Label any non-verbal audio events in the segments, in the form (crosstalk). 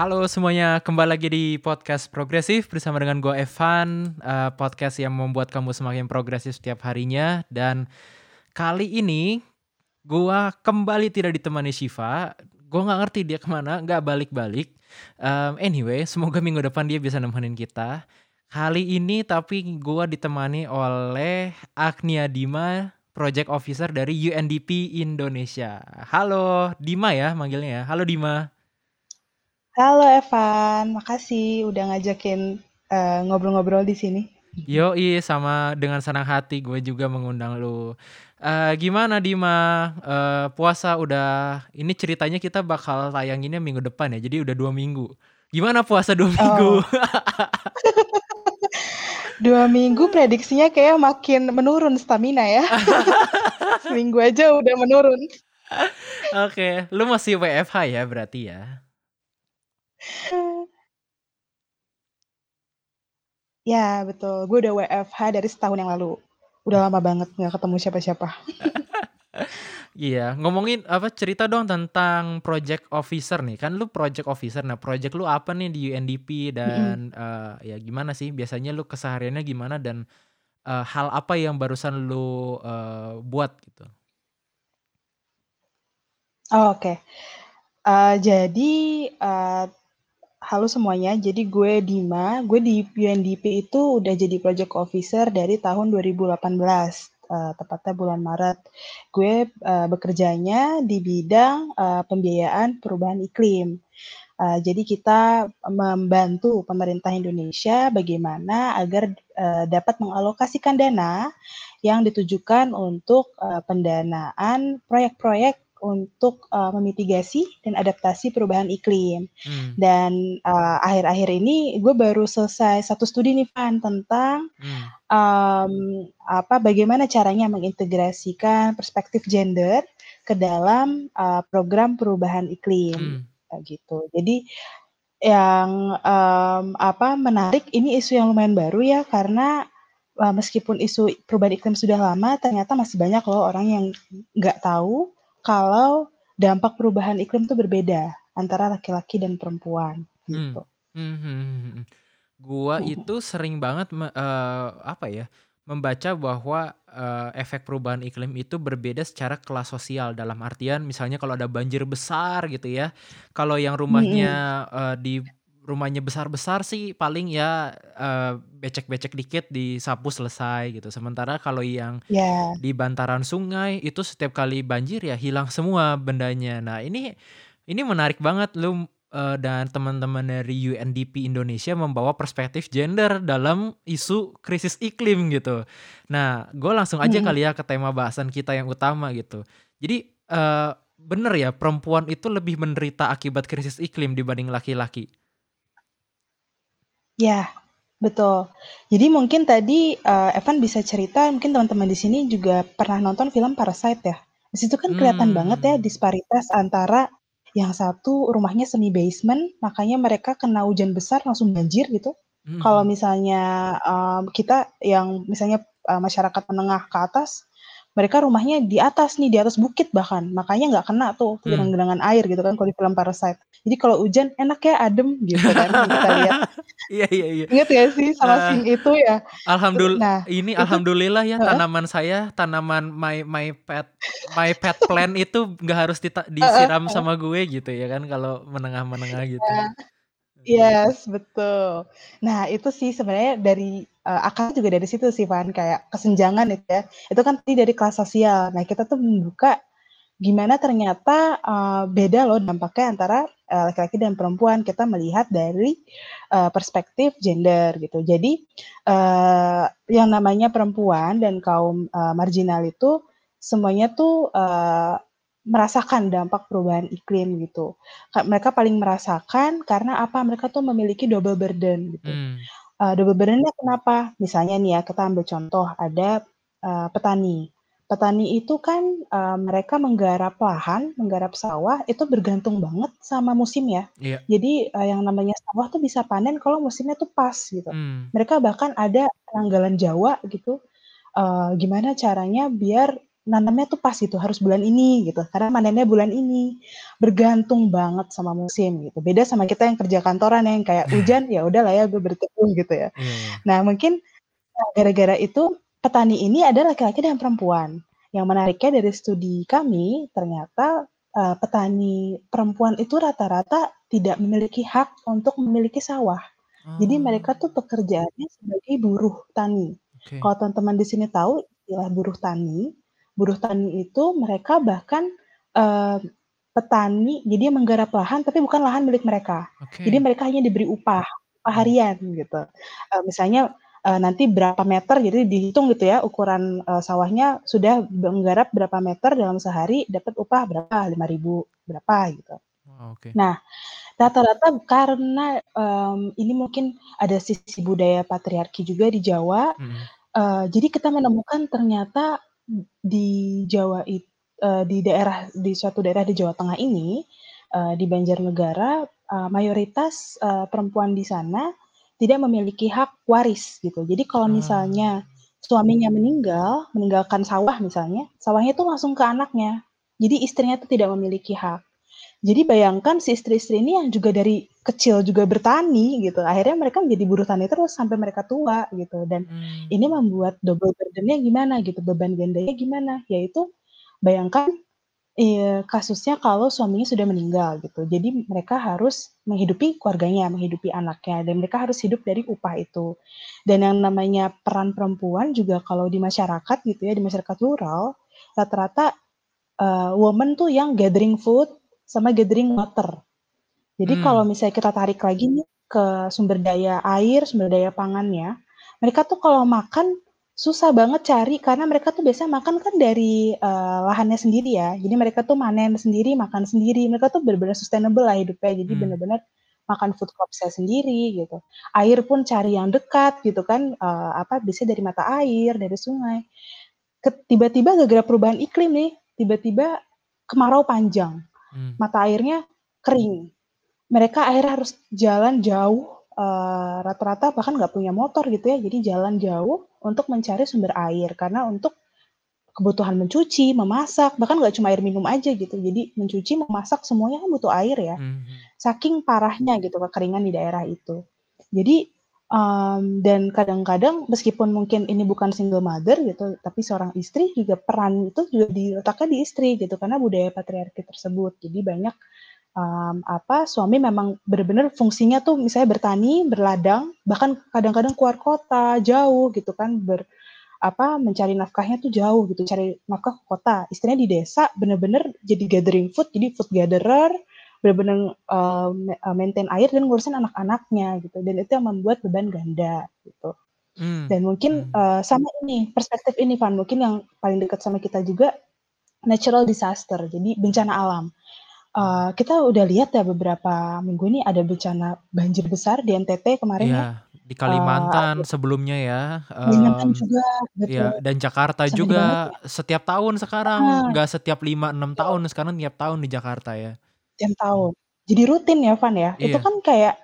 Halo semuanya, kembali lagi di podcast progresif bersama dengan gue Evan, uh, podcast yang membuat kamu semakin progresif setiap harinya. Dan kali ini gue kembali tidak ditemani Shiva. Gue nggak ngerti dia ke mana, nggak balik-balik. Um, anyway, semoga minggu depan dia bisa nemenin kita. Kali ini tapi gue ditemani oleh Agnia Dima, Project Officer dari UNDP Indonesia. Halo Dima ya manggilnya ya. Halo Dima. Halo Evan, makasih udah ngajakin ngobrol ngobrol-ngobrol di sini. Yo, sama dengan senang hati gue juga mengundang lu. Uh, gimana Dima? Uh, puasa udah ini ceritanya kita bakal tayanginnya minggu depan ya. Jadi udah dua minggu. Gimana puasa dua minggu? Oh. (laughs) dua minggu prediksinya kayak makin menurun stamina ya. (laughs) Seminggu aja udah menurun. Oke, okay. lu masih WFH ya berarti ya? Ya, betul. Gue udah WFH dari setahun yang lalu. Udah lama banget nggak ketemu siapa-siapa. (laughs) Iya, ngomongin apa cerita dong tentang project officer nih. Kan lu project officer. Nah, project lu apa nih di UNDP dan uh, ya gimana sih biasanya lu kesehariannya gimana dan uh, hal apa yang barusan lu uh, buat gitu? Oh, oke. Uh, jadi uh, halo semuanya. Jadi gue Dima, gue di UNDP itu udah jadi project officer dari tahun 2018, uh, tepatnya bulan Maret. Gue uh, bekerjanya di bidang uh, pembiayaan perubahan iklim. Uh, jadi kita membantu pemerintah Indonesia bagaimana agar uh, dapat mengalokasikan dana yang ditujukan untuk uh, pendanaan proyek-proyek untuk uh, memitigasi dan adaptasi perubahan iklim. Hmm. Dan uh, akhir-akhir ini gue baru selesai satu studi nih Van tentang hmm. um, apa bagaimana caranya mengintegrasikan perspektif gender ke dalam uh, program perubahan iklim hmm. gitu. Jadi yang um, apa menarik ini isu yang lumayan baru ya karena uh, meskipun isu perubahan iklim sudah lama ternyata masih banyak loh orang yang nggak tahu kalau dampak perubahan iklim itu berbeda antara laki-laki dan perempuan hmm. gitu. Hmm. Hmm, hmm. Gua itu sering banget uh, apa ya membaca bahwa uh, efek perubahan iklim itu berbeda secara kelas sosial dalam artian misalnya kalau ada banjir besar gitu ya kalau yang rumahnya uh, di rumahnya besar-besar sih paling ya uh, becek-becek dikit disapu selesai gitu. Sementara kalau yang yeah. di bantaran sungai itu setiap kali banjir ya hilang semua bendanya. Nah, ini ini menarik banget lu uh, dan teman-teman dari UNDP Indonesia membawa perspektif gender dalam isu krisis iklim gitu. Nah, gue langsung aja mm. kali ya ke tema bahasan kita yang utama gitu. Jadi uh, bener ya perempuan itu lebih menderita akibat krisis iklim dibanding laki-laki. Ya, betul. Jadi mungkin tadi, uh, Evan bisa cerita, mungkin teman-teman di sini juga pernah nonton film Parasite ya? Di situ kan kelihatan banget ya hmm. disparitas antara yang satu rumahnya semi basement, makanya mereka kena hujan besar langsung banjir gitu. Kalau hmm. misalnya, um, kita yang misalnya, uh, masyarakat menengah ke atas, mereka rumahnya di atas nih, di atas bukit bahkan, makanya nggak kena tuh hmm. genangan-genangan air gitu kan kalau di film Parasite. Jadi kalau hujan enak ya, adem gitu kan kita (laughs) lihat. Iya iya iya. Ingat gak sih sama uh, scene itu ya? Alhamdulillah nah, ini itu, alhamdulillah ya tanaman saya, tanaman my my pet my pet plant itu nggak harus disiram sama gue gitu ya kan kalau menengah-menengah gitu. Yeah. Yes, betul. Nah, itu sih sebenarnya dari uh, akar juga dari situ sih, Van, kayak kesenjangan itu ya. Itu kan tadi dari kelas sosial. Nah, kita tuh membuka gimana ternyata uh, beda loh dampaknya antara uh, laki-laki dan perempuan. Kita melihat dari uh, perspektif gender gitu. Jadi uh, yang namanya perempuan dan kaum uh, marginal itu semuanya tuh uh, merasakan dampak perubahan iklim gitu. Mereka paling merasakan karena apa? Mereka tuh memiliki double burden gitu. Hmm. Uh, double burdennya kenapa? Misalnya nih ya, kita ambil contoh ada uh, petani. Petani itu kan uh, mereka menggarap lahan, menggarap sawah itu bergantung banget sama musim ya. Yeah. Jadi uh, yang namanya sawah tuh bisa panen kalau musimnya tuh pas gitu. Hmm. Mereka bahkan ada penanggalan Jawa gitu. Uh, gimana caranya biar nanamnya tuh pas gitu, harus bulan ini gitu, karena panennya bulan ini. Bergantung banget sama musim gitu. Beda sama kita yang kerja kantoran yang kayak (laughs) hujan, ya udahlah ya gue berteduh gitu ya. Iya. Nah mungkin, eee, gara-gara itu petani ini ada laki-laki dan perempuan. Yang menariknya dari studi kami ternyata, eee, petani perempuan itu rata-rata tidak memiliki hak untuk memiliki sawah. Jadi mereka tuh pekerjaannya sebagai buruh tani. Oke. Kalau teman-teman di sini tahu istilah buruh tani, buruh tani itu mereka bahkan, eee, petani jadi menggarap lahan tapi bukan lahan milik mereka. Jadi Oke. mereka hanya diberi upah, upah Mmm. harian gitu. Eee, misalnya, eee, nanti berapa meter jadi dihitung gitu ya ukuran, eee, sawahnya sudah menggarap berapa meter dalam sehari dapat upah berapa, 5.000 berapa gitu. Oh, oke. Nah, rata-rata karena, mmm, ini mungkin ada sisi budaya patriarki juga di Jawa, Mhm. eee, jadi kita menemukan ternyata di Jawa it eee, di daerah di suatu daerah di Jawa Tengah ini, eee, di Banjarnegara, eee, mayoritas, eee, perempuan di sana tidak memiliki hak waris gitu. Jadi kalau Ah. misalnya suaminya meninggal, meninggalkan sawah misalnya, sawahnya itu langsung ke anaknya. Jadi istrinya tuh tidak memiliki hak. Jadi bayangkan si istri-istri ini yang juga dari kecil juga bertani gitu, akhirnya mereka menjadi buruh tani terus sampai mereka tua gitu, dan ini Mmm. membuat double burden-nya gimana gitu, beban gandanya gimana, yaitu bayangkan, eee, kasusnya kalau suaminya sudah meninggal gitu. Jadi mereka harus menghidupi keluarganya, menghidupi anaknya, dan mereka harus hidup dari upah itu. Dan yang namanya peran perempuan juga kalau di masyarakat gitu ya, di masyarakat rural, rata-rata, eee, woman tuh yang gathering food sama gathering water. Jadi kalau Mmm. misalnya kita tarik lagi nih ke sumber daya air, sumber daya pangannya, mereka tuh kalau makan susah banget cari karena mereka tuh biasanya makan kan dari, eee, lahannya sendiri ya. Jadi mereka tuh manen sendiri, makan sendiri, mereka tuh bener-bener sustainable lah hidupnya. Jadi Mmm. bener-bener makan food crops-nya sendiri gitu. Air pun cari yang dekat gitu kan, eee, apa, biasanya dari mata air, dari sungai. Ket tiba-tiba gara-gara perubahan iklim nih, tiba-tiba kemarau panjang, Mmm. mata airnya kering. Mereka akhirnya harus jalan jauh, eee, rata-rata bahkan nggak punya motor gitu ya, jadi jalan jauh untuk mencari sumber air. Karena untuk kebutuhan mencuci, memasak, bahkan nggak cuma air minum aja gitu. Jadi mencuci, memasak, semuanya kan butuh air ya. Mhm mhm. Saking parahnya gitu kekeringan di daerah itu. Jadi, mmm, dan kadang-kadang meskipun mungkin ini bukan single mother gitu, tapi seorang istri juga peran itu juga diletakkan di istri gitu, karena budaya patriarki tersebut. Jadi banyak, mmm, apa, suami memang bener-bener fungsinya tuh misalnya bertani, berladang, bahkan kadang-kadang keluar kota, jauh gitu kan, ber apa, mencari nafkahnya tuh jauh gitu, cari nafkah ke kota. Istrinya di desa bener-bener jadi gathering food, jadi food gatherer, me eee, maintain air dan ngurusin anak-anaknya gitu, dan itu yang membuat beban ganda gitu. Mmm, Dan mungkin, eee, sama ini, perspektif ini Van, mungkin yang paling dekat sama kita juga, natural disaster, jadi bencana alam. Eee, kita udah lihat ya beberapa minggu ini ada bencana banjir besar di NTT kemarin Iya, ya, di eee, Kalimantan ada sebelumnya ya, Kalimantan mmm, juga, iya, betul. dan Jakarta Sangat juga banget ya. setiap tahun sekarang, Heeh. nggak setiap 5, 6 Betul. tahun, sekarang tiap tahun di Jakarta ya. Tiap tahun. Jadi rutin ya, Van, ya. Itu Iya. kan kayak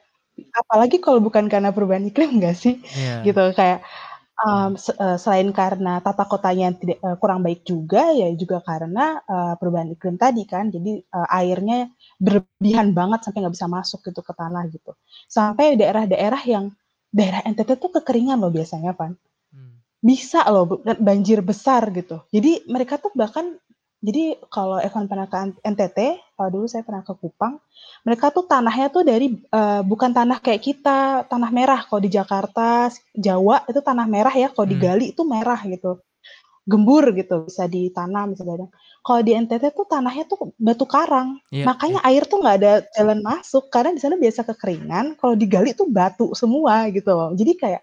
apalagi kalau bukan karena perubahan iklim (laughs) nggak sih? Iya. Gitu, kayak, Mmm. se eee, selain karena tata kotanya yang tidak eee, kurang baik juga, ya juga karena, eee, perubahan iklim tadi kan. Jadi, eee, airnya berlebihan banget sampai nggak bisa masuk gitu ke tanah gitu. Sampai daerah-daerah yang daerah NTT tuh kekeringan loh biasanya, Van. Mmm. Bisa loh be e banjir besar gitu. Jadi mereka tuh bahkan jadi kalau Evan pernah ke NTT, kalau dulu saya pernah ke Kupang, mereka tuh tanahnya tuh dari, eee, bukan tanah kayak kita, tanah merah. Kalau di Jakarta, Jawa itu tanah merah ya, kalau digali itu merah gitu, gembur gitu, bisa ditanam, digadang. Kalau di NTT tuh tanahnya tuh batu karang, Iya iya. makanya air tuh nggak ada jalan masuk, karena di sana biasa kekeringan, kalau digali tuh batu semua gitu loh. Jadi kayak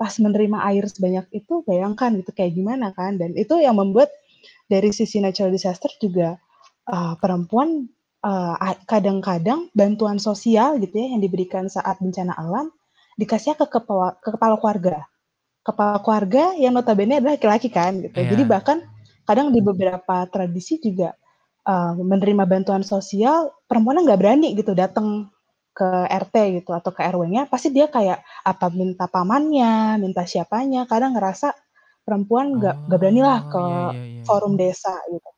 pas menerima air sebanyak itu, bayangkan gitu kayak gimana kan, dan itu yang membuat dari sisi natural disaster juga, eee, perempuan, a kadang-kadang bantuan sosial gitu ya, yang diberikan saat bencana alam, dikasihnya ke kepala ke kepala keluarga. Kepala keluarga yang notabene adalah laki-laki kan gitu. Jadi Iya. bahkan kadang di beberapa tradisi juga, eee, menerima bantuan sosial, perempuannya nggak berani gitu dateng ke RT gitu atau ke RW-nya, pasti dia kayak apa minta pamannya, minta siapanya, kadang ngerasa perempuan nggak nggak beranilah Oh, ke iya iya iya forum desa gitu.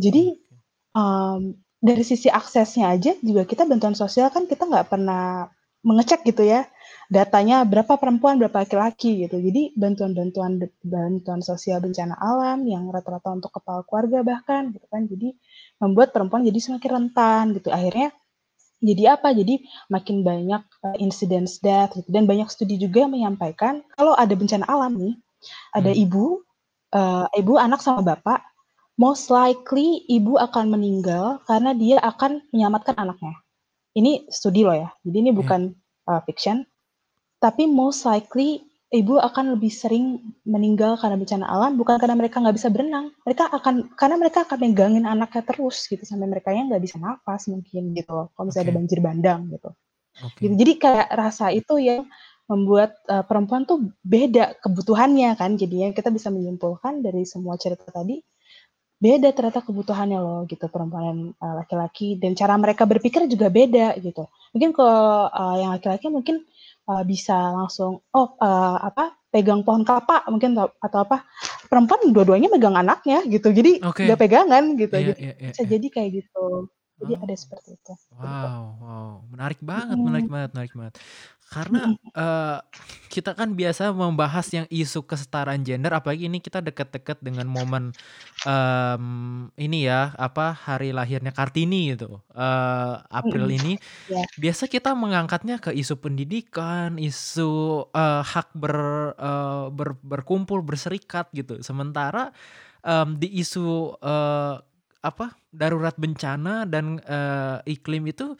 Jadi, Oke. mmm, dari sisi aksesnya aja juga kita bantuan sosial kan kita nggak pernah mengecek gitu ya, datanya berapa perempuan, berapa laki-laki gitu. Jadi bantuan-bantuan de bantuan sosial bencana alam yang rata-rata untuk kepala keluarga bahkan gitu kan, jadi membuat perempuan jadi semakin rentan gitu. Akhirnya jadi apa, jadi makin banyak, eee, incidents death gitu dan banyak studi juga yang menyampaikan kalau ada bencana alam nih, ada Mmm. ibu, eee, ibu, anak, sama bapak, most likely ibu akan meninggal karena dia akan menyelamatkan anaknya. Ini studi loh ya, jadi ini Iya. bukan, eee, fiction, tapi most likely ibu akan lebih sering meninggal karena bencana alam bukan karena mereka nggak bisa berenang, mereka akan karena mereka akan megangin anaknya terus gitu sampai merekanya nggak bisa nafas mungkin gitu kalau misalnya ada Oke. banjir bandang gitu. Gitu, Oke. jadi kayak rasa itu yang membuat, eee, perempuan tuh beda kebutuhannya kan jadinya kita bisa menyimpulkan dari semua cerita tadi, beda ternyata kebutuhannya loh gitu perempuan, eee, laki-laki dan cara mereka berpikir juga beda gitu. Mungkin kalau, eee, yang laki-laki mungkin, eee, bisa langsung, oh, eee, apa, pegang pohon kelapa mungkin atau atau apa, perempuan dua-duanya megang anaknya gitu, jadi nggak Oke. pegangan gitu, Iya jadi iya iya bisa iya. jadi kayak gitu. Jadi Oh, ada seperti itu, gitu. wow wow, menarik banget menarik Mhm. banget menarik banget. Karena, Mhm. eee, kita kan biasa membahas yang isu kesetaraan gender apalagi ini kita deket-deket dengan momen, mmm, ini ya, apa, hari lahirnya Kartini gitu, eee, April Mhm, ini, iya. biasa kita mengangkatnya ke isu pendidikan, isu, eee, hak ber eee, ber berkumpul, berserikat gitu. Sementara, mmm, di isu, eee, apa, darurat bencana dan, eee, iklim itu,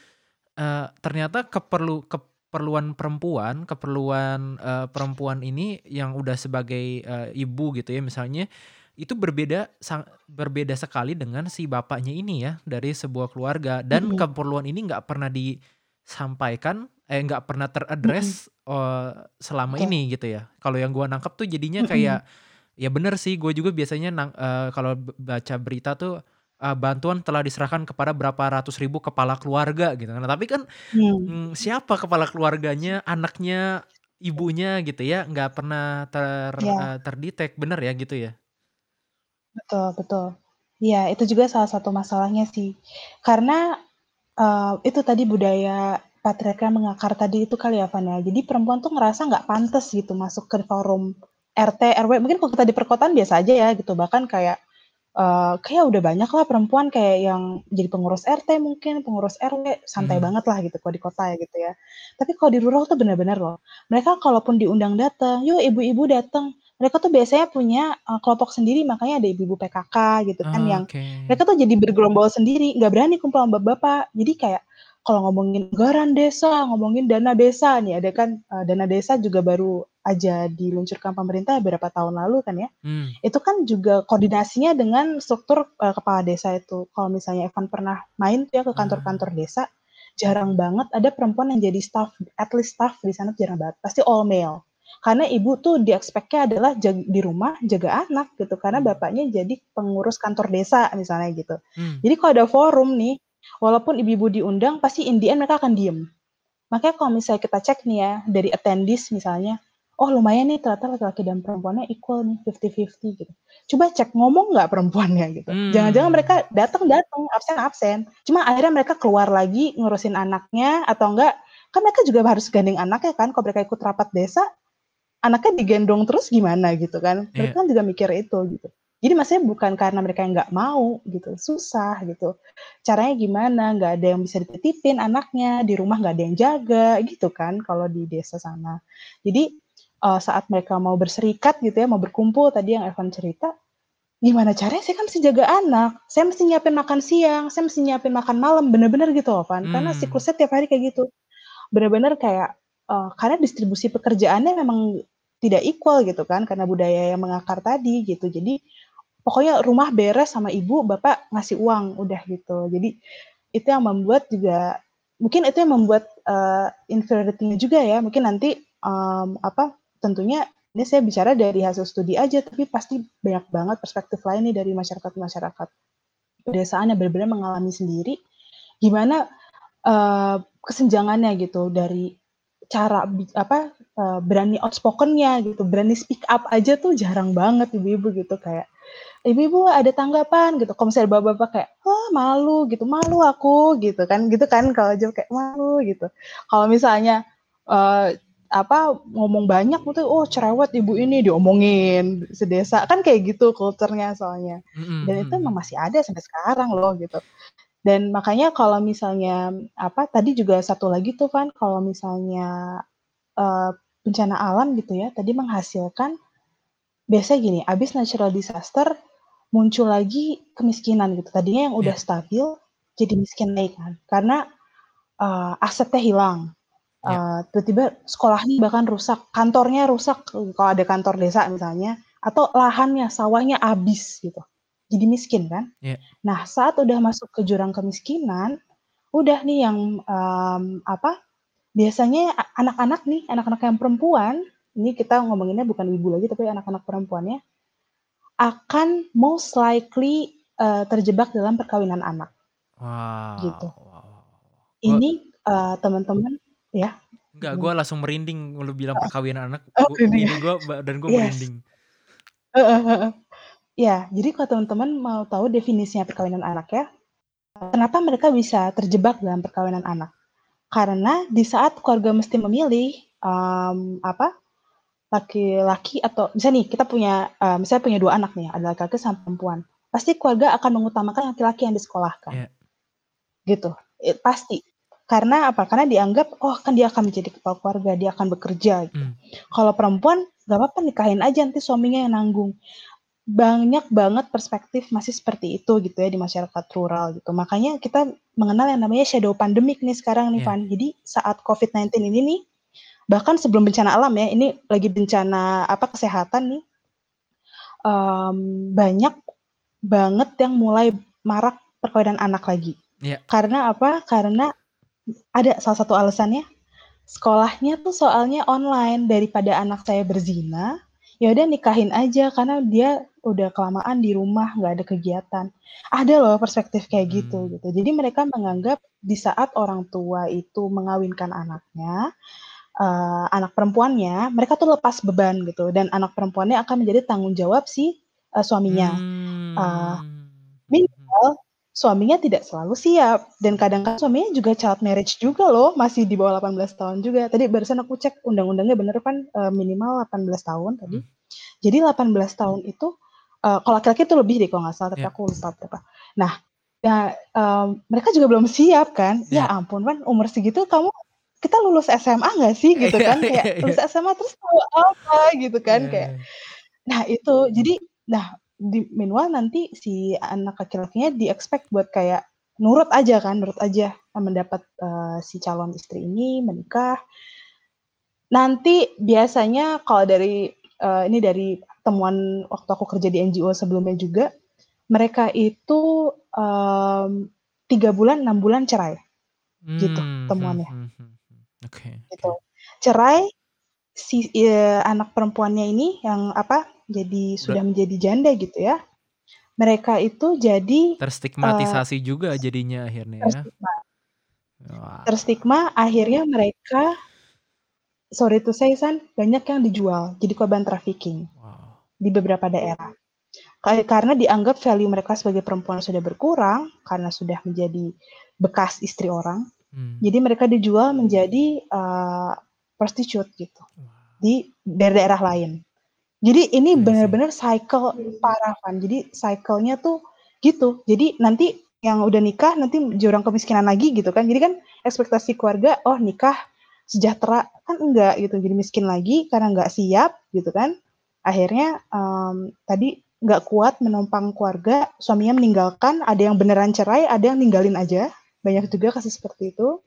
eee, ternyata keperlu keperluan perempuan keperluan, eee, perempuan ini yang udah sebagai, eee, ibu gitu ya misalnya, itu berbeda sang berbeda sekali dengan si bapaknya ini ya, dari sebuah keluarga dan Mhm. keperluan ini nggak pernah disampaikan, eh, nggak pernah Mhm. ter-address, eee, selama Betul. ini gitu ya. Kalau yang gua nangkep tuh jadinya kayak, ya bener sih gue juga biasanya nang eee, kalau baca berita tuh, eee, bantuan telah diserahkan kepada berapa ratus ribu kepala keluarga gitu kan. Nah tapi kan, Mmm. mmm, siapa kepala keluarganya, anaknya, ibunya gitu ya, nggak pernah ter eee, terdetek, bener ya gitu ya? Betul betul. Iya, itu juga salah satu masalahnya sih. Karena, eee, itu tadi budaya patriarki yang mengakar tadi itu kali ya, Van, ya. Jadi perempuan tuh ngerasa nggak pantes gitu masuk ke forum RT, RW, mungkin kalau kita di perkotaan biasa aja ya gitu, bahkan kayak, eee, kayaknya udah banyak lah perempuan kayak yang jadi pengurus RT mungkin, pengurus RW, santai Mhm. banget lah gitu kalau di kota ya gitu ya. Tapi kalau di rural tuh bener-bener loh, mereka kalaupun diundang dateng, "Yuk ibu-ibu dateng," mereka tuh biasanya punya, eee, kelompok sendiri, makanya ada ibu-ibu PKK gitu kan yang Oke. mereka tuh jadi bergerombol sendiri, nggak berani kumpul sama bapak-bapak. Jadi kayak kalau ngomongin anggaran desa, ngomongin dana desa nih, ada kan, eee, dana desa juga baru aja diluncurkan pemerintah beberapa tahun lalu kan ya. Mmm. Itu kan juga koordinasinya dengan struktur, eee, kepala desa itu. Kalau misalnya Evan pernah main tuh ya ke kantor-kantor Ah. desa, jarang banget ada perempuan yang jadi staf, at least staf di sana jarang banget, pasti all male. Karena ibu tuh di-expect-nya adalah jag di rumah jaga anak gitu, karena Mmm. bapaknya jadi pengurus kantor desa misalnya gitu. Mmm. Jadi kalau ada forum nih, walaupun ibu-ibu diundang pasti in the end mereka akan diem. Makanya kalau misalnya kita cek nih ya, dari attendees misalnya, oh lumayan nih ternyata laki-laki dan perempuannya equal nih, 50-50 gitu. Coba cek ngomong nggak perempuannya gitu. Jangan-jangan mereka Mmm. dateng-dateng, absen-absen, cuma akhirnya mereka keluar lagi ngurusin anaknya atau enggak kan mereka juga harus gandeng anaknya kan, kalau mereka ikut rapat desa, anaknya digendong terus gimana gitu kan. Mereka Iya. kan juga mikir itu gitu. Jadi maksudnya bukan karena mereka yang nggak mau gitu, susah gitu. Caranya gimana, nggak ada yang bisa dititipin anaknya, di rumah nggak ada yang jaga gitu kan kalau di desa sana. Jadi, eee, saat mereka mau berserikat gitu ya, mau berkumpul tadi yang Evan cerita, gimana caranya saya kan mesti jaga anak, saya mesti nyiapin makan siang, saya mesti nyiapin makan malam, bener-bener gitu loh, Van. Karena siklusnya tiap hari kayak gitu. Bener-bener kayak, eee, karena distribusi pekerjaannya memang tidak equal gitu kan, karena budaya yang mengakar tadi gitu. Jadi pokoknya rumah beres sama ibu, bapak ngasih uang, udah gitu. Jadi itu yang membuat juga mungkin itu yang membuat, eee, inferiority-nya juga ya, mungkin nanti, mmm, apa, tentunya ini saya bicara dari hasil studi aja, tapi pasti banyak banget perspektif lain nih dari masyarakat-masyarakat. Pedesaan yang bener-bener mengalami sendiri, gimana, eee, kesenjangannya gitu dari cara apa, uh, berani outspoken-nya gitu, berani speak up aja tuh jarang banget ibu-ibu gitu. Kayak, "Ibu-ibu ada tanggapan?" Gitu. Kalau misalnya bapak-bapak kayak, "Wah malu," gitu, "malu aku," gitu kan gitu kan kalau jawab kayak, "Malu," gitu. Kalau misalnya, uh, apa, ngomong banyak gitu, "Oh cerewet ibu ini," diomongin sedesa, kan kayak gitu culture-nya soalnya. Dan itu emang mhm. masih ada sampai sekarang loh gitu. Dan makanya kalau misalnya, apa, tadi juga satu lagi tuh kan kalau misalnya, eee, bencana alam gitu ya, tadi menghasilkan biasanya gini, habis natural disaster muncul lagi kemiskinan gitu. Tadinya yang udah Iya stabil jadi miskin lagi kan, karena, eee, asetnya hilang, iya. eee, tiba-tiba sekolahnya bahkan rusak, kantornya rusak, kalau ada kantor desa misalnya, atau lahannya, sawahnya habis gitu. Jadi miskin kan. Iya. Nah, saat udah masuk ke jurang kemiskinan, udah nih yang, mmm, apa, biasanya anak-anak nih, anak-anak yang perempuan, ini kita ngomonginnya bukan ibu lagi tapi anak-anak perempuannya, akan most likely, eee, terjebak dalam perkawinan anak, gitu. Wow wow wow. Gua Ini, eee, teman-teman ya, Enggak, gue langsung merinding lu bilang perkawinan anak, Oh gu ini ya? gua badan gue Yes. merinding. Heeh. Iya, jadi kalau teman-teman mau tahu definisinya perkawinan anak ya, kenapa mereka bisa terjebak dalam perkawinan anak? Karena di saat keluarga mesti memilih, mmm, apa, laki-laki atau misalnya nih kita punya, eee, misalnya punya 2 anak nih, ada laki-laki sama perempuan. Pasti keluarga akan mengutamakan laki-laki yang disekolahkan. Iya. Gitu, e pasti. Karena apa? Karena dianggap, oh kan dia akan menjadi kepala keluarga, dia akan bekerja gitu. Mmm. Kalau perempuan, nggak apa-apa nikahin aja nanti suaminya yang nanggung. Banyak banget perspektif masih seperti itu gitu ya di masyarakat rural gitu. Makanya kita mengenal yang namanya shadow pandemic nih sekarang nih, Iya. Van. Jadi saat COVID-19 ini nih, bahkan sebelum bencana alam ya, ini lagi bencana apa, kesehatan nih, mmm, banyak banget yang mulai marak perkawinan anak lagi. Iya. Karena apa? Karena ada salah satu alasannya, sekolahnya tuh soalnya online, daripada anak saya berzina, ya udah nikahin aja karena dia udah kelamaan di rumah, nggak ada kegiatan. Ada loh perspektif kayak gitu, Mhm. gitu. Jadi mereka menganggap di saat orang tua itu mengawinkan anaknya, eee, anak perempuannya, mereka tuh lepas beban gitu dan anak perempuannya akan menjadi tanggung jawab si, eee, suaminya. Mmm, mhm. minimal suaminya tidak selalu siap dan kadang-kadang suaminya juga child marriage juga loh, masih di bawah 18 tahun juga. Tadi barusan aku cek undang-undangnya bener kan, eee, minimal 18 tahun tadi. Mhm. Jadi 18 tahun itu, eee, kalau laki-laki itu lebih deh kalau nggak salah, tapi Iya. aku lupa berapa. Nah, ya, mmm, mereka juga belum siap kan. Ya Iya. ampun Van, umur segitu kamu kita lulus SMA nggak sih (laughs) gitu Iya kan, iya kayak iya. lulus SMA terus tahu apa gitu kan, Iya kayak iya. nah itu, jadi nah di meanwhile nanti si anak laki-lakinya di-expect buat kayak nurut aja kan, nurut aja mendapat, eee, si calon istri ini, menikah. Nanti biasanya kalau dari, eee, ini dari temuan waktu aku kerja di NGO sebelumnya juga, mereka itu, mmm, 3 bulan, 6 bulan cerai, gitu Mmm, mhm temuannya. Oke Gitu. Cerai, si eee, anak perempuannya ini yang apa, jadi Udah sudah menjadi janda gitu ya, mereka itu jadi, Terstigmatisasi juga jadinya akhirnya ya. terstigma. Terstigma akhirnya mereka sorry to say San, banyak yang dijual jadi korban trafficking Wow. di beberapa daerah. Karena dianggap value mereka sebagai perempuan sudah berkurang, karena sudah menjadi bekas istri orang, Mmm. jadi mereka dijual menjadi, eee, prostitute gitu, di daerah-daerah lain. Jadi ini Iya sih. bener-bener cycle parah Van, jadi cycle-nya tuh gitu. Jadi nanti yang udah nikah nanti jurang kemiskinan lagi gitu kan. Jadi kan ekspektasi keluarga, oh nikah sejahtera, kan enggak gitu, jadi miskin lagi karena nggak siap gitu kan. Akhirnya, mmm, tadi nggak kuat menumpang keluarga, suaminya meninggalkan, ada yang beneran cerai, ada yang ninggalin aja, banyak juga kasus seperti itu.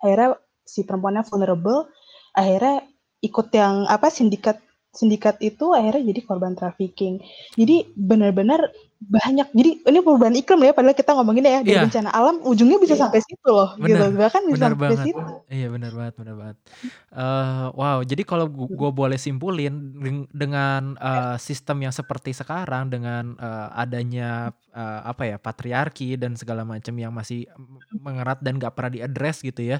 Akhirnya si perempuannya vulnerable, akhirnya ikut yang apa, sindikat sindikat itu akhirnya jadi korban trafficking. Jadi bener-bener banyak, jadi ini perubahan iklim ya, padahal kita ngomonginnya ya dari Iya. bencana alam, ujungnya bisa sampai situ loh gitu, Bener bahkan bisa bener sampai banget. situ. Iya bener banget bener banget. Eee, wow, jadi kalau gu Mhm. gua boleh simpulin deng dengan, Ya. eee, sistem yang seperti sekarang dengan, eee, adanya, eee, apa ya, patriarki dan segala macam yang masih mengerat dan nggak pernah di-address gitu ya,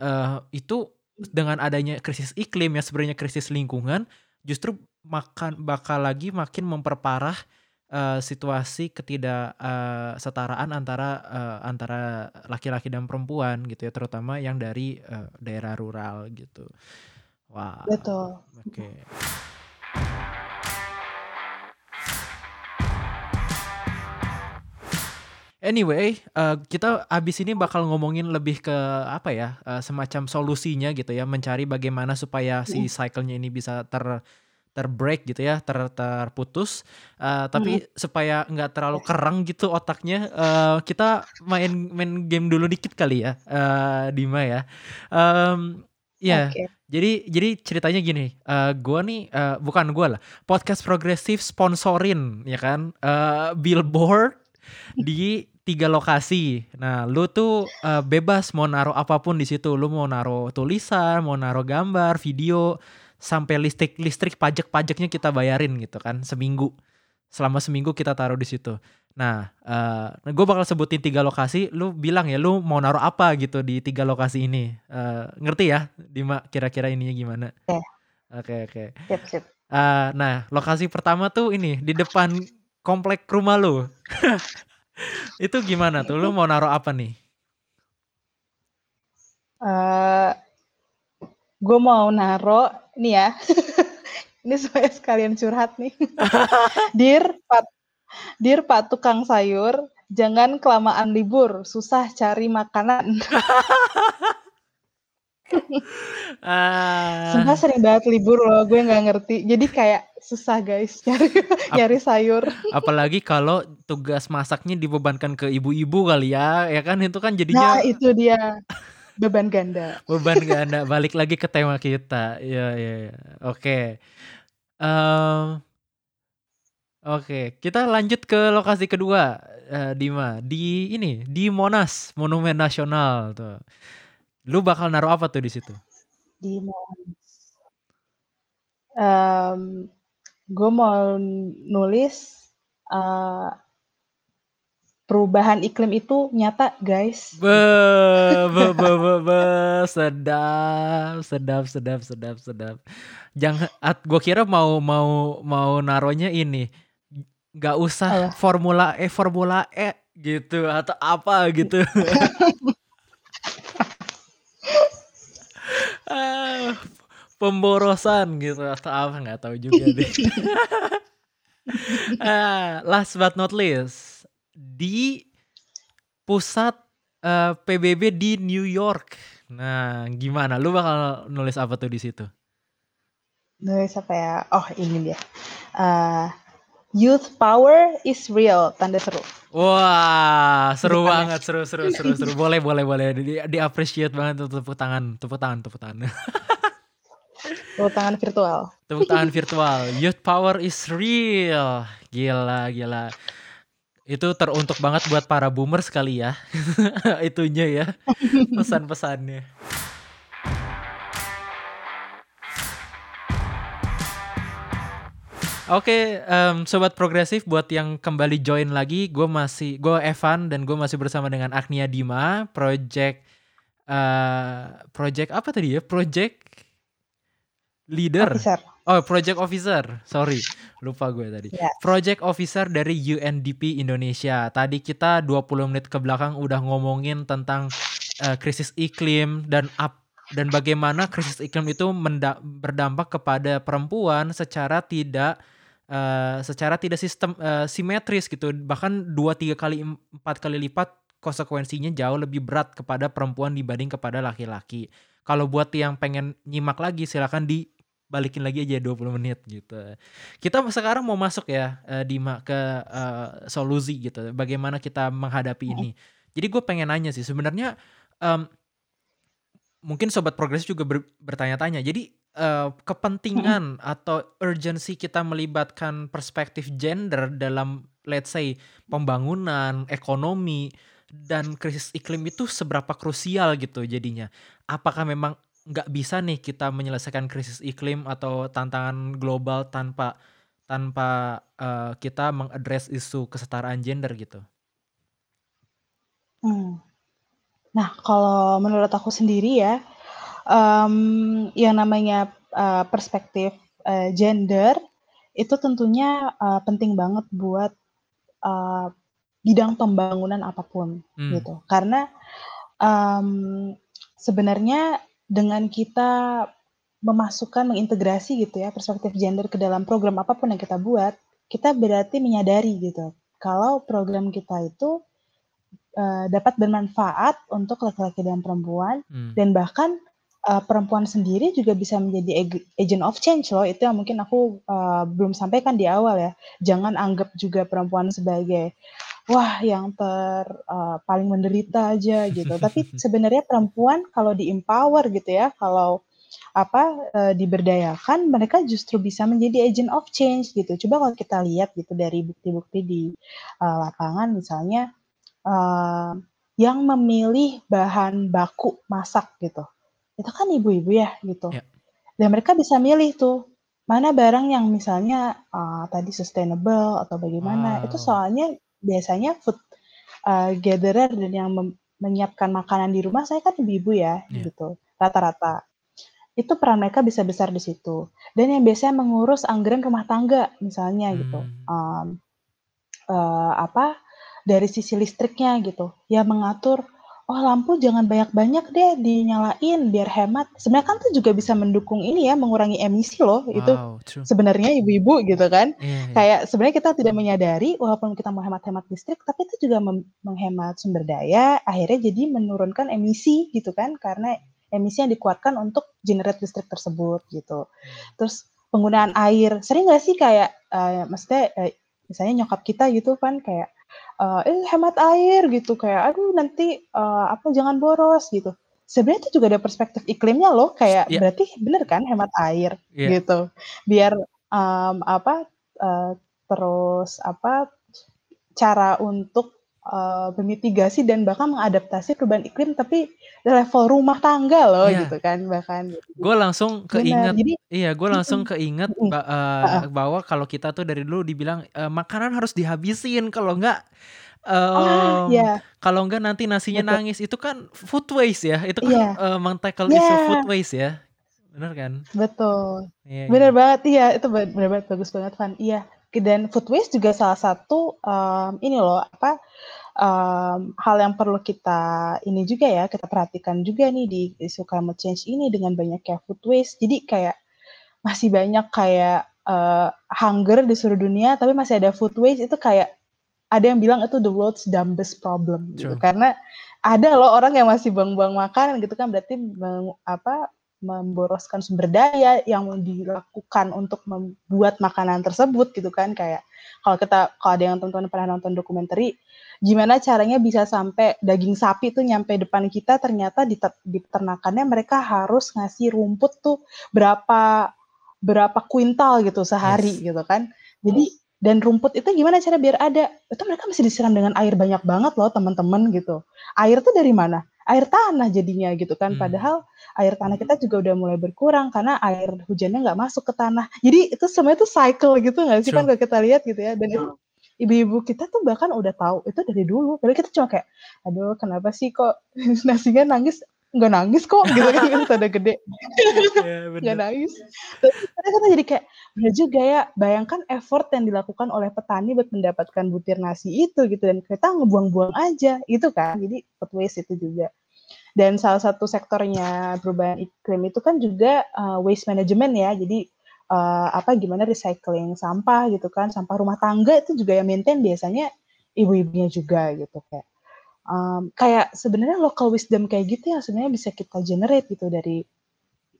eee, itu dengan adanya krisis iklim yang sebenarnya krisis lingkungan justru makan bakal lagi makin memperparah uh, situasi ketidaksetaraan uh, antara uh, antara laki-laki dan perempuan gitu ya terutama yang dari uh, daerah rural gitu. Wah. Betul. Oke. Okay. Anyway, uh, kita abis ini bakal ngomongin lebih ke apa ya, uh, semacam solusinya gitu ya, mencari bagaimana supaya si cycle-nya ini bisa ter terbreak gitu ya, ter terputus. Uh, tapi hmm. supaya nggak terlalu kerang gitu otaknya, uh, kita main main game dulu dikit kali ya, uh, Dima ya. Um, ya, yeah. okay. jadi jadi ceritanya gini, uh, gue nih uh, bukan gue lah, podcast progresif sponsorin ya kan, uh, billboard di tiga lokasi. Nah, lu tuh uh, bebas mau naruh apa pun di situ. Lu mau naruh tulisan, mau naruh gambar, video, sampai listrik listrik pajak-pajaknya kita bayarin gitu kan seminggu. Selama seminggu kita taruh di situ. Nah, uh, eh, gue bakal sebutin tiga lokasi. Lu bilang ya, lu mau naruh apa gitu di tiga lokasi ini. Uh, ngerti ya, Dima? Kira-kira ininya gimana? Oke, okay. oke. Okay, okay. Sip, sip. Uh, nah, lokasi pertama tuh ini di depan komplek rumah lu. (laughs) Itu gimana tuh? Lu mau naruh apa nih? Uh, gue mau naruh nih ya. (laughs) ini supaya sekalian curhat nih. (laughs) Dir, Pak, Dir Pak tukang sayur, jangan kelamaan libur, susah cari makanan. (laughs) uh, Sumpah sering banget libur loh, gue nggak ngerti. Jadi kayak susah guys (laughs) nyari nyari sayur. Apalagi kalau tugas masaknya dibebankan ke ibu-ibu kali ya, ya kan itu kan jadinya. Nah itu dia beban ganda. (laughs) beban ganda. Balik lagi ke tema kita. Ya ya. ya. Oke. Um, Oke, kita lanjut ke lokasi kedua, uh, Dima. Di ini, di Monas, Monumen Nasional tuh. Lu bakal naruh apa tuh di situ? Di. Um, gue mau nulis uh, perubahan iklim itu nyata, guys. Be, be, be, be, be, sedap, sedap, sedap, sedap, sedap. Jangan, gue kira mau mau mau naruhnya ini, nggak usah oh. formula E, formula E gitu atau apa gitu. (laughs) ah, pemborosan gitu atau apa nggak tahu juga deh. (laughs) ah, last but not least di pusat uh, eh, PBB di New York. Nah, gimana? Lu bakal nulis apa tuh di situ? Nulis apa ya? Oh, ini dia. Uh, Youth power is real, tanda seru. Wah, seru banget, seru, seru, seru, seru. Boleh, boleh, boleh. Di, di appreciate banget tepuk tangan, tepuk tangan, tepuk tangan. (laughs) tepuk tangan virtual. Tepuk tangan virtual. Youth power is real. Gila, gila. Itu teruntuk banget buat para boomer sekali ya. (laughs) Itunya ya. (laughs) Pesan-pesannya. Oke, um, sobat progresif buat yang kembali join lagi, gue masih gue Evan dan gue masih bersama dengan Agnia Dima, project uh, project apa tadi ya? Project leader. Officer. Oh, project officer. Sorry, lupa gue tadi. Yeah. Project officer dari UNDP Indonesia. Tadi kita 20 menit ke belakang udah ngomongin tentang uh, krisis iklim dan up dan bagaimana krisis iklim itu berdampak kepada perempuan secara tidak uh, secara tidak sistem uh, simetris gitu bahkan dua tiga kali empat kali lipat konsekuensinya jauh lebih berat kepada perempuan dibanding kepada laki-laki kalau buat yang pengen nyimak lagi silakan dibalikin lagi aja 20 menit gitu. Kita sekarang mau masuk ya uh, di ke uh, solusi gitu. Bagaimana kita menghadapi ini. Jadi gue pengen nanya sih sebenarnya um, mungkin sobat progres juga ber, bertanya-tanya. Jadi uh, kepentingan hmm. atau urgensi kita melibatkan perspektif gender dalam let's say pembangunan, ekonomi dan krisis iklim itu seberapa krusial gitu jadinya. Apakah memang nggak bisa nih kita menyelesaikan krisis iklim atau tantangan global tanpa tanpa uh, kita mengadres isu kesetaraan gender gitu? Hmm. Nah, kalau menurut aku sendiri ya, um, yang namanya uh, perspektif uh, gender itu tentunya uh, penting banget buat uh, bidang pembangunan apa pun Hmm. gitu. Karena um, sebenarnya dengan kita memasukkan mengintegrasi gitu ya perspektif gender ke dalam program apa pun yang kita buat, kita berarti menyadari gitu kalau program kita itu uh, dapat bermanfaat untuk laki-laki dan perempuan Hmm. dan bahkan uh, perempuan sendiri juga bisa menjadi agent of change loh. Itu yang mungkin aku uh, belum sampaikan di awal ya. Jangan anggap juga perempuan sebagai wah yang ter uh, paling menderita aja gitu. (laughs) Tapi sebenarnya perempuan kalau di empower gitu ya, kalau apa diberdayakan, mereka justru bisa menjadi agent of change gitu. Coba kalau kita lihat gitu dari bukti-bukti di lapangan misalnya uh, yang memilih bahan baku masak gitu. Itu kan ibu-ibu ya gitu. Ya. Dan mereka bisa milih tuh mana barang yang misalnya uh, tadi sustainable atau bagaimana. Itu Wow. soalnya biasanya food uh, gatherer dan yang menyiapkan makanan di rumah saya kan ibu-ibu ya Iya. gitu. Rata-rata. Itu peran mereka bisa besar di situ. Dan yang biasanya mengurus anggaran rumah tangga misalnya gitu. Hmm. Um, uh, apa dari sisi listriknya gitu ya mengatur oh lampu jangan banyak-banyak deh dinyalain biar hemat sebenarnya kan tuh juga bisa mendukung ini ya mengurangi emisi loh itu Wow, true. sebenarnya ibu-ibu gitu kan Iya, iya. kayak sebenarnya kita tidak menyadari walaupun kita mau hemat-hemat listrik tapi itu juga mem- menghemat sumber daya akhirnya jadi menurunkan emisi gitu kan karena emisi yang dikeluarkan untuk generate listrik tersebut gitu terus penggunaan air sering nggak sih kayak eh, maksudnya eh, misalnya nyokap kita gitu kan kayak eh eh, hemat air gitu kayak aduh nanti eh, apa jangan boros gitu sebenarnya itu juga ada perspektif iklimnya loh kayak Iya. berarti bener kan hemat air Iya. gitu biar em, apa eh, terus apa cara untuk eh, memitigasi dan bahkan mengadaptasi perubahan iklim tapi level rumah tangga loh Iya. gitu kan bahkan. Gue langsung benar. keinget, jadi iya gue langsung keinget eh, heeh. bahwa kalau kita tuh dari dulu dibilang eh, makanan harus dihabisin kalau enggak ah em, ya kalau enggak nanti nasinya betul. nangis. Itu kan food waste ya itu kan iya. eh, meng-tackle isu ya food waste ya. Bener kan? Betul. Iya Bener iya banget, iya itu bener banget. Bagus banget Van. Iya, dan food waste juga salah satu em, ini loh apa em, hal yang perlu kita ini juga ya kita perhatikan juga nih di isu climate change ini dengan banyaknya food waste. Jadi kayak masih banyak kayak eh, hunger di seluruh dunia, tapi masih ada food waste itu kayak ada yang bilang itu the world's dumbest problem gitu. True karena ada loh orang yang masih buang-buang makanan gitu kan berarti meng- apa memboroskan sumber daya yang dilakukan untuk membuat makanan tersebut gitu kan. Kayak kalau kita kalau ada yang teman-teman pernah nonton dokumenter gimana caranya bisa sampai daging sapi tuh nyampe depan kita ternyata di, ter- di peternakannya mereka harus ngasih rumput tuh berapa berapa kuintal gitu sehari yes. gitu kan. Jadi dan rumput itu gimana cara biar ada? Itu mereka mesti disiram dengan air banyak banget loh teman-teman gitu. Air tuh dari mana? Air tanah jadinya gitu kan. Hmm. padahal air tanah kita juga udah mulai berkurang karena air hujannya nggak masuk ke tanah. Jadi itu semuanya tuh cycle gitu nggak sih true. Kan kalau kita lihat gitu ya dan itu ibu-ibu kita tuh bahkan udah tahu itu dari dulu. Tapi kita cuma kayak aduh kenapa sih kok (laughs) nasinya nangis? Nggak nangis kok gitu kan kita udah gede. Iya (laughs) nggak bener. Nangis. Tapi kita jadi kayak bener juga ya bayangkan effort yang dilakukan oleh petani buat mendapatkan butir nasi itu gitu. Dan kita ngebuang-buang aja itu kan. Jadi food waste itu juga. Dan salah satu sektornya perubahan iklim itu kan juga uh, waste management ya. Jadi uh, apa gimana recycling sampah gitu kan sampah rumah tangga itu juga yang maintain biasanya ibu-ibunya juga gitu kayak um, kayak sebenarnya local wisdom kayak gitu yang sebenarnya bisa kita generate gitu dari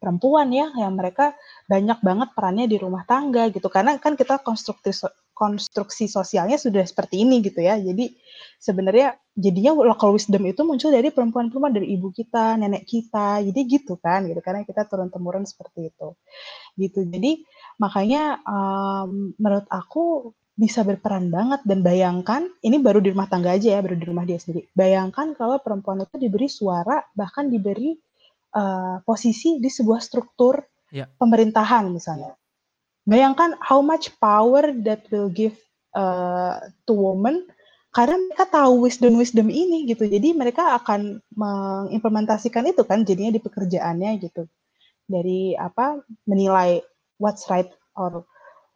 perempuan ya yang mereka banyak banget perannya di rumah tangga gitu. Karena kan kita konstruksi konstruksi sosialnya sudah seperti ini gitu ya. Jadi sebenarnya jadinya local wisdom itu muncul dari perempuan-perempuan dari ibu kita nenek kita jadi gitu kan gitu. Karena kita turun temurun seperti itu. Gitu. Jadi makanya um, menurut aku bisa berperan banget dan bayangkan ini baru di rumah tangga aja ya baru di rumah dia sendiri. Bayangkan kalau perempuan itu diberi suara bahkan diberi uh, posisi di sebuah struktur ya pemerintahan misalnya bayangkan how much power that will give uh, to woman karena mereka tahu wisdom-wisdom ini gitu. Jadi mereka akan mengimplementasikan itu kan jadinya di pekerjaannya gitu. Dari apa menilai what's right or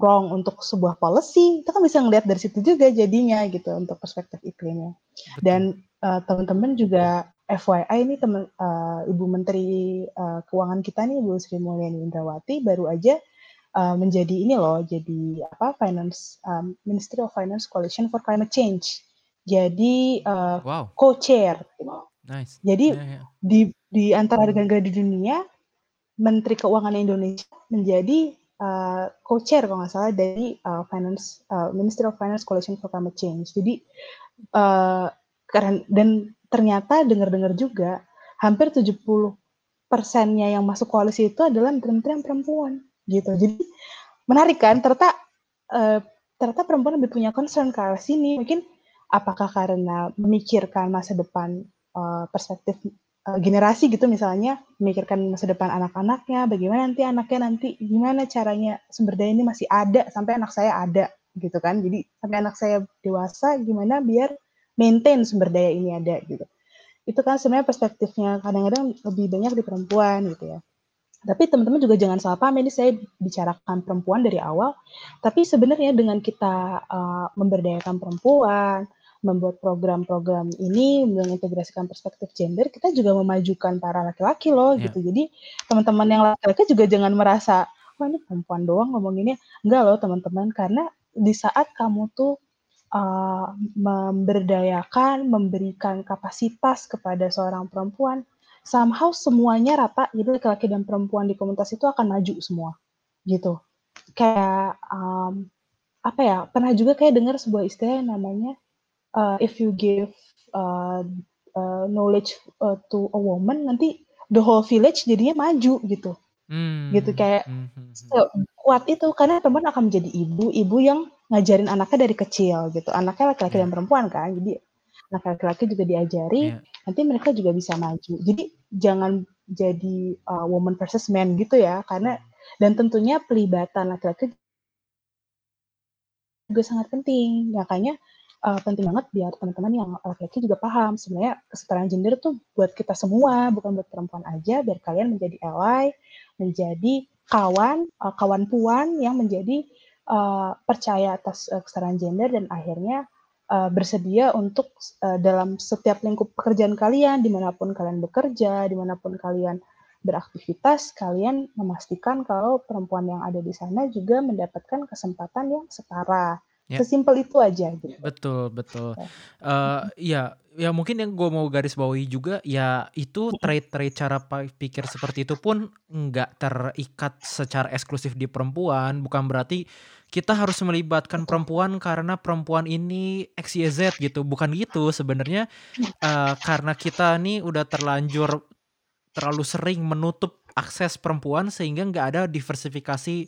wrong untuk sebuah policy itu kan bisa ngelihat dari situ juga jadinya gitu untuk perspektif iklimnya. Dan uh, teman-teman juga FYI ini teman uh, Ibu Menteri uh, Keuangan kita nih Bu Sri Mulyani Indrawati baru aja uh, menjadi ini loh jadi apa finance um, Ministry of Finance Coalition for Climate Change jadi uh, wow. co-chair nice jadi yeah, yeah. di di antara negara-negara di dunia Menteri Keuangan Indonesia menjadi uh, co-chair kalau nggak salah dari uh, Finance uh, Ministry of Finance Coalition for Climate Change jadi uh, karena dan ternyata dengar-dengar juga hampir 70 persennya yang masuk koalisi itu adalah menteri-menteri perempuan gitu. Jadi menarik kan ternyata uh, ternyata perempuan lebih punya concern ke arah sini. Mungkin apakah karena memikirkan masa depan uh, perspektif uh, generasi gitu misalnya, memikirkan masa depan anak-anaknya, bagaimana nanti anaknya nanti gimana caranya sumber daya ini masih ada sampai anak saya ada gitu kan. Jadi sampai anak saya dewasa gimana biar maintain sumber daya ini ada gitu. Itu kan sebenarnya perspektifnya kadang-kadang lebih banyak di perempuan gitu ya. Tapi teman-teman juga jangan salah paham, ini saya bicarakan perempuan dari awal, tapi sebenarnya dengan kita uh, memberdayakan perempuan, membuat program-program ini mengintegrasikan perspektif gender, kita juga memajukan para laki-laki loh yeah. gitu. Jadi teman-teman yang laki-laki juga jangan merasa, wah ini perempuan doang ngomonginnya. Enggak loh teman-teman, karena di saat kamu tuh uh, memberdayakan, memberikan kapasitas kepada seorang perempuan, somehow semuanya rata jadi laki-laki dan perempuan di komunitas itu akan maju semua gitu kayak um, apa ya pernah juga kayak dengar sebuah istilah yang namanya uh, if you give uh, uh, knowledge uh, to a woman nanti the whole village jadinya maju gitu hmm. gitu kayak hmm. hmm, hmm. so, kuat itu karena perempuan akan menjadi ibu ibu yang ngajarin anaknya dari kecil gitu anaknya laki-laki yeah. dan perempuan kan jadi anak laki-laki juga diajari yeah nanti mereka juga bisa maju. Jadi jangan jadi uh, woman versus man gitu ya, karena dan tentunya pelibatan laki-laki juga sangat penting. Makanya uh, penting banget biar teman-teman yang laki-laki juga paham sebenarnya kesetaraan gender tuh buat kita semua, bukan buat perempuan aja, biar kalian menjadi ally, menjadi kawan, uh, kawan puan yang menjadi uh, percaya atas uh, kesetaraan gender dan akhirnya uh, bersedia untuk uh, dalam setiap lingkup pekerjaan kalian, di mana pun kalian bekerja, di mana pun kalian beraktivitas, kalian memastikan kalau perempuan yang ada di sana juga mendapatkan kesempatan yang setara. Ya. Sesimpel itu aja gitu. Betul, betul. Ya. Uh, ya, ya mungkin yang gue mau garis bawahi juga ya itu trait-trait cara pikir seperti itu pun nggak terikat secara eksklusif di perempuan. Bukan berarti kita harus melibatkan perempuan karena perempuan ini XYZ gitu bukan gitu sebenarnya uh, karena kita nih udah terlanjur terlalu sering menutup akses perempuan sehingga nggak ada diversifikasi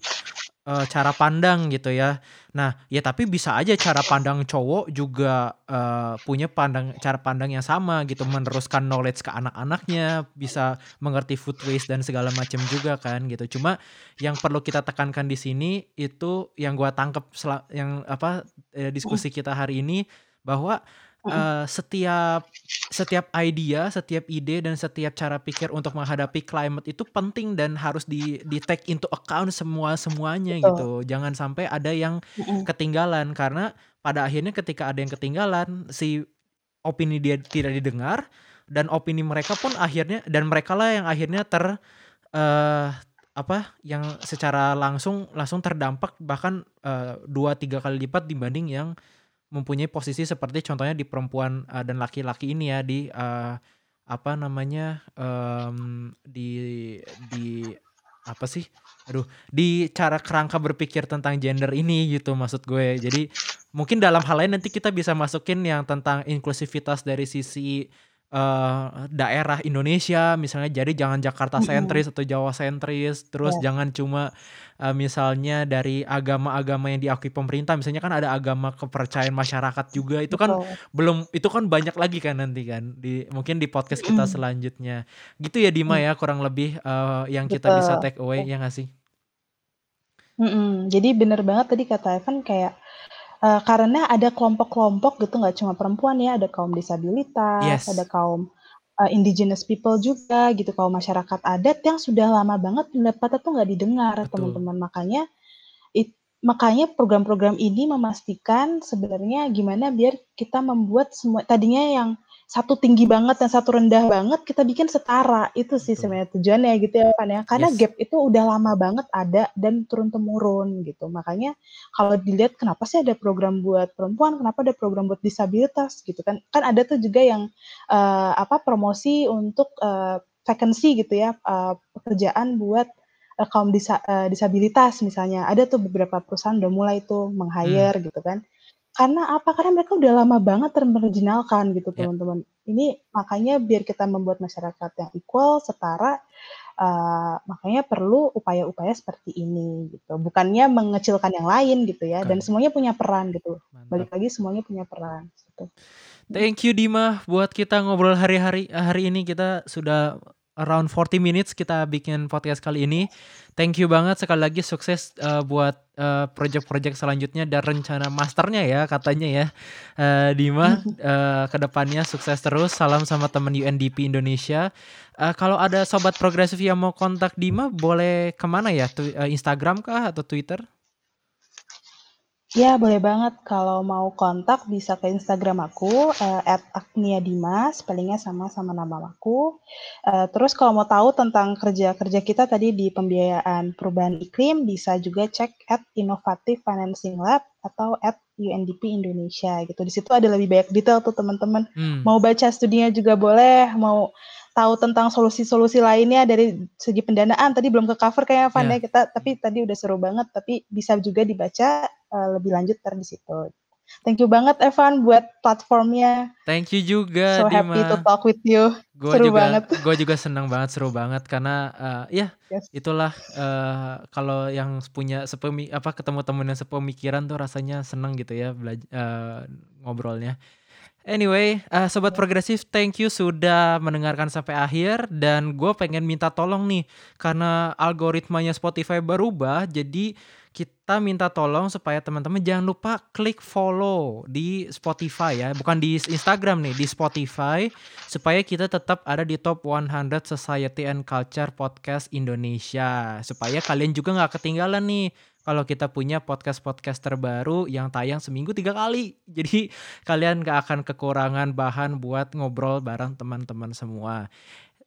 uh, cara pandang gitu ya. Nah, ya tapi bisa aja cara pandang cowok juga uh, punya pandang cara pandang yang sama gitu, meneruskan knowledge ke anak-anaknya, bisa mengerti food waste dan segala macam juga kan gitu. Cuma yang perlu kita tekankan di sini itu yang gua tangkep yang apa eh, diskusi kita hari ini bahwa uh, setiap setiap idea, setiap ide dan setiap cara pikir untuk menghadapi climate itu penting dan harus di di take into account semua semuanya Betul. gitu. Jangan sampai ada yang ketinggalan karena pada akhirnya ketika ada yang ketinggalan si opini dia tidak didengar dan opini mereka pun akhirnya dan mereka lah yang akhirnya ter uh, apa yang secara langsung langsung terdampak bahkan uh, dua tiga kali lipat dibanding yang mempunyai posisi seperti contohnya di perempuan uh, dan laki-laki ini ya di uh, apa namanya um, di di apa sih? Aduh di cara kerangka berpikir tentang gender ini gitu maksud gue. Jadi mungkin dalam hal lain nanti kita bisa masukin yang tentang inklusivitas dari sisi uh, daerah Indonesia. Misalnya jadi jangan Jakarta sentris atau Jawa sentris. Terus yeah. jangan cuma uh, misalnya dari agama-agama yang diakui pemerintah misalnya kan ada agama kepercayaan masyarakat juga itu kan Betul. belum itu kan banyak lagi kan nanti kan di mungkin di podcast kita selanjutnya gitu ya Dima ya kurang lebih uh, yang kita Betul. bisa take away ya nggak sih mm -mm. jadi bener banget tadi kata Evan kayak uh, karena ada kelompok-kelompok gitu nggak cuma perempuan ya, ada kaum disabilitas, Yes. ada kaum uh, indigenous people juga gitu, kaum masyarakat adat yang sudah lama banget pendapatnya tuh nggak didengar teman-teman. Makanya it, makanya program-program ini memastikan sebenarnya gimana biar kita membuat semua tadinya yang satu tinggi banget dan satu rendah banget kita bikin setara. Itu sih sebenarnya tujuannya gitu ya kan ya. Karena yes. gap itu udah lama banget ada dan turun temurun gitu. Makanya kalau dilihat kenapa sih ada program buat perempuan? Kenapa ada program buat disabilitas gitu kan? Kan ada tuh juga yang uh, apa promosi untuk uh, vacancy gitu ya uh, pekerjaan buat uh, kaum disa uh, disabilitas misalnya. Ada tuh beberapa perusahaan udah mulai tuh meng-hire hmm. gitu kan karena apa? Karena mereka udah lama banget termarginalkan gitu Ya. teman-teman. Ini makanya biar kita membuat masyarakat yang equal, setara, uh, makanya perlu upaya-upaya seperti ini gitu. Bukannya mengecilkan yang lain gitu ya, dan semuanya punya peran gitu. Balik lagi semuanya punya peran gitu. Thank you Dima buat kita ngobrol hari-hari hari ini kita sudah around 40 minutes kita bikin podcast kali ini. Thank you banget sekali lagi sukses uh, buat uh, project-project selanjutnya dan rencana masternya ya katanya ya. Uh, Dima (laughs) uh, ke depannya sukses terus. Salam sama teman UNDP Indonesia. Uh, kalau ada sobat progresif yang mau kontak Dima boleh ke mana ya? Tu uh, Instagram kah atau Twitter? Ya, boleh banget. Kalau mau kontak bisa ke Instagram aku, uh, @agniadimas, spellingnya sama sama nama aku. Uh, terus kalau mau tahu tentang kerja-kerja kita tadi di pembiayaan perubahan iklim, bisa juga cek at Innovative Financing Lab atau at UNDP Indonesia gitu. Di situ ada lebih banyak detail tuh teman-teman. Hmm. Mau baca studinya juga boleh, mau tahu tentang solusi-solusi lainnya dari segi pendanaan tadi belum ke cover kayaknya Van yeah. kita tapi tadi udah seru banget tapi bisa juga dibaca uh, lebih lanjut ter di situ. Thank you banget Evan buat platformnya. Thank you juga So Dima. happy to talk with you. Gua seru juga, banget. Gue juga senang banget, seru banget karena uh, ya yes. itulah uh, kalau yang punya sepemi apa ketemu temen yang sepemikiran tuh rasanya senang gitu ya belajar uh, ngobrolnya. Anyway, uh, sobat progresif, thank you sudah mendengarkan sampai akhir dan gue pengen minta tolong nih karena algoritmanya Spotify berubah, jadi kita minta tolong supaya teman-teman jangan lupa klik follow di Spotify ya, bukan di Instagram nih, di Spotify supaya kita tetap ada di top 100 Society and Culture Podcast Indonesia. Supaya kalian juga nggak ketinggalan nih kalau kita punya podcast-podcast terbaru yang tayang seminggu tiga kali. (laughs) Jadi kalian gak akan kekurangan bahan buat ngobrol bareng teman-teman semua.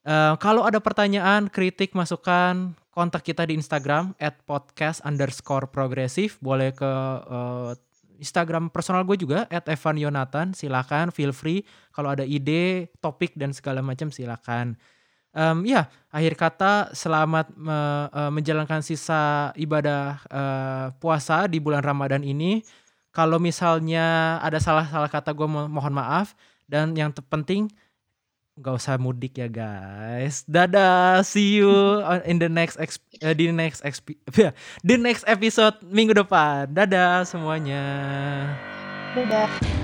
Uh, kalau ada pertanyaan, kritik, masukan, kontak kita di Instagram at podcast underscore progresif. Boleh ke uh, Instagram personal gue juga at Evan Yonatan. Silakan, feel free. Kalau ada ide, topik dan segala macam silakan. Um, ya, akhir kata selamat me, uh, menjalankan sisa ibadah uh, puasa di bulan Ramadan ini. Kalau misalnya ada salah-salah kata gue mo mohon maaf dan yang terpenting nggak usah mudik ya guys. Dadah, see you in the next uh, di next the (laughs) next episode minggu depan. Dadah semuanya. Dadah.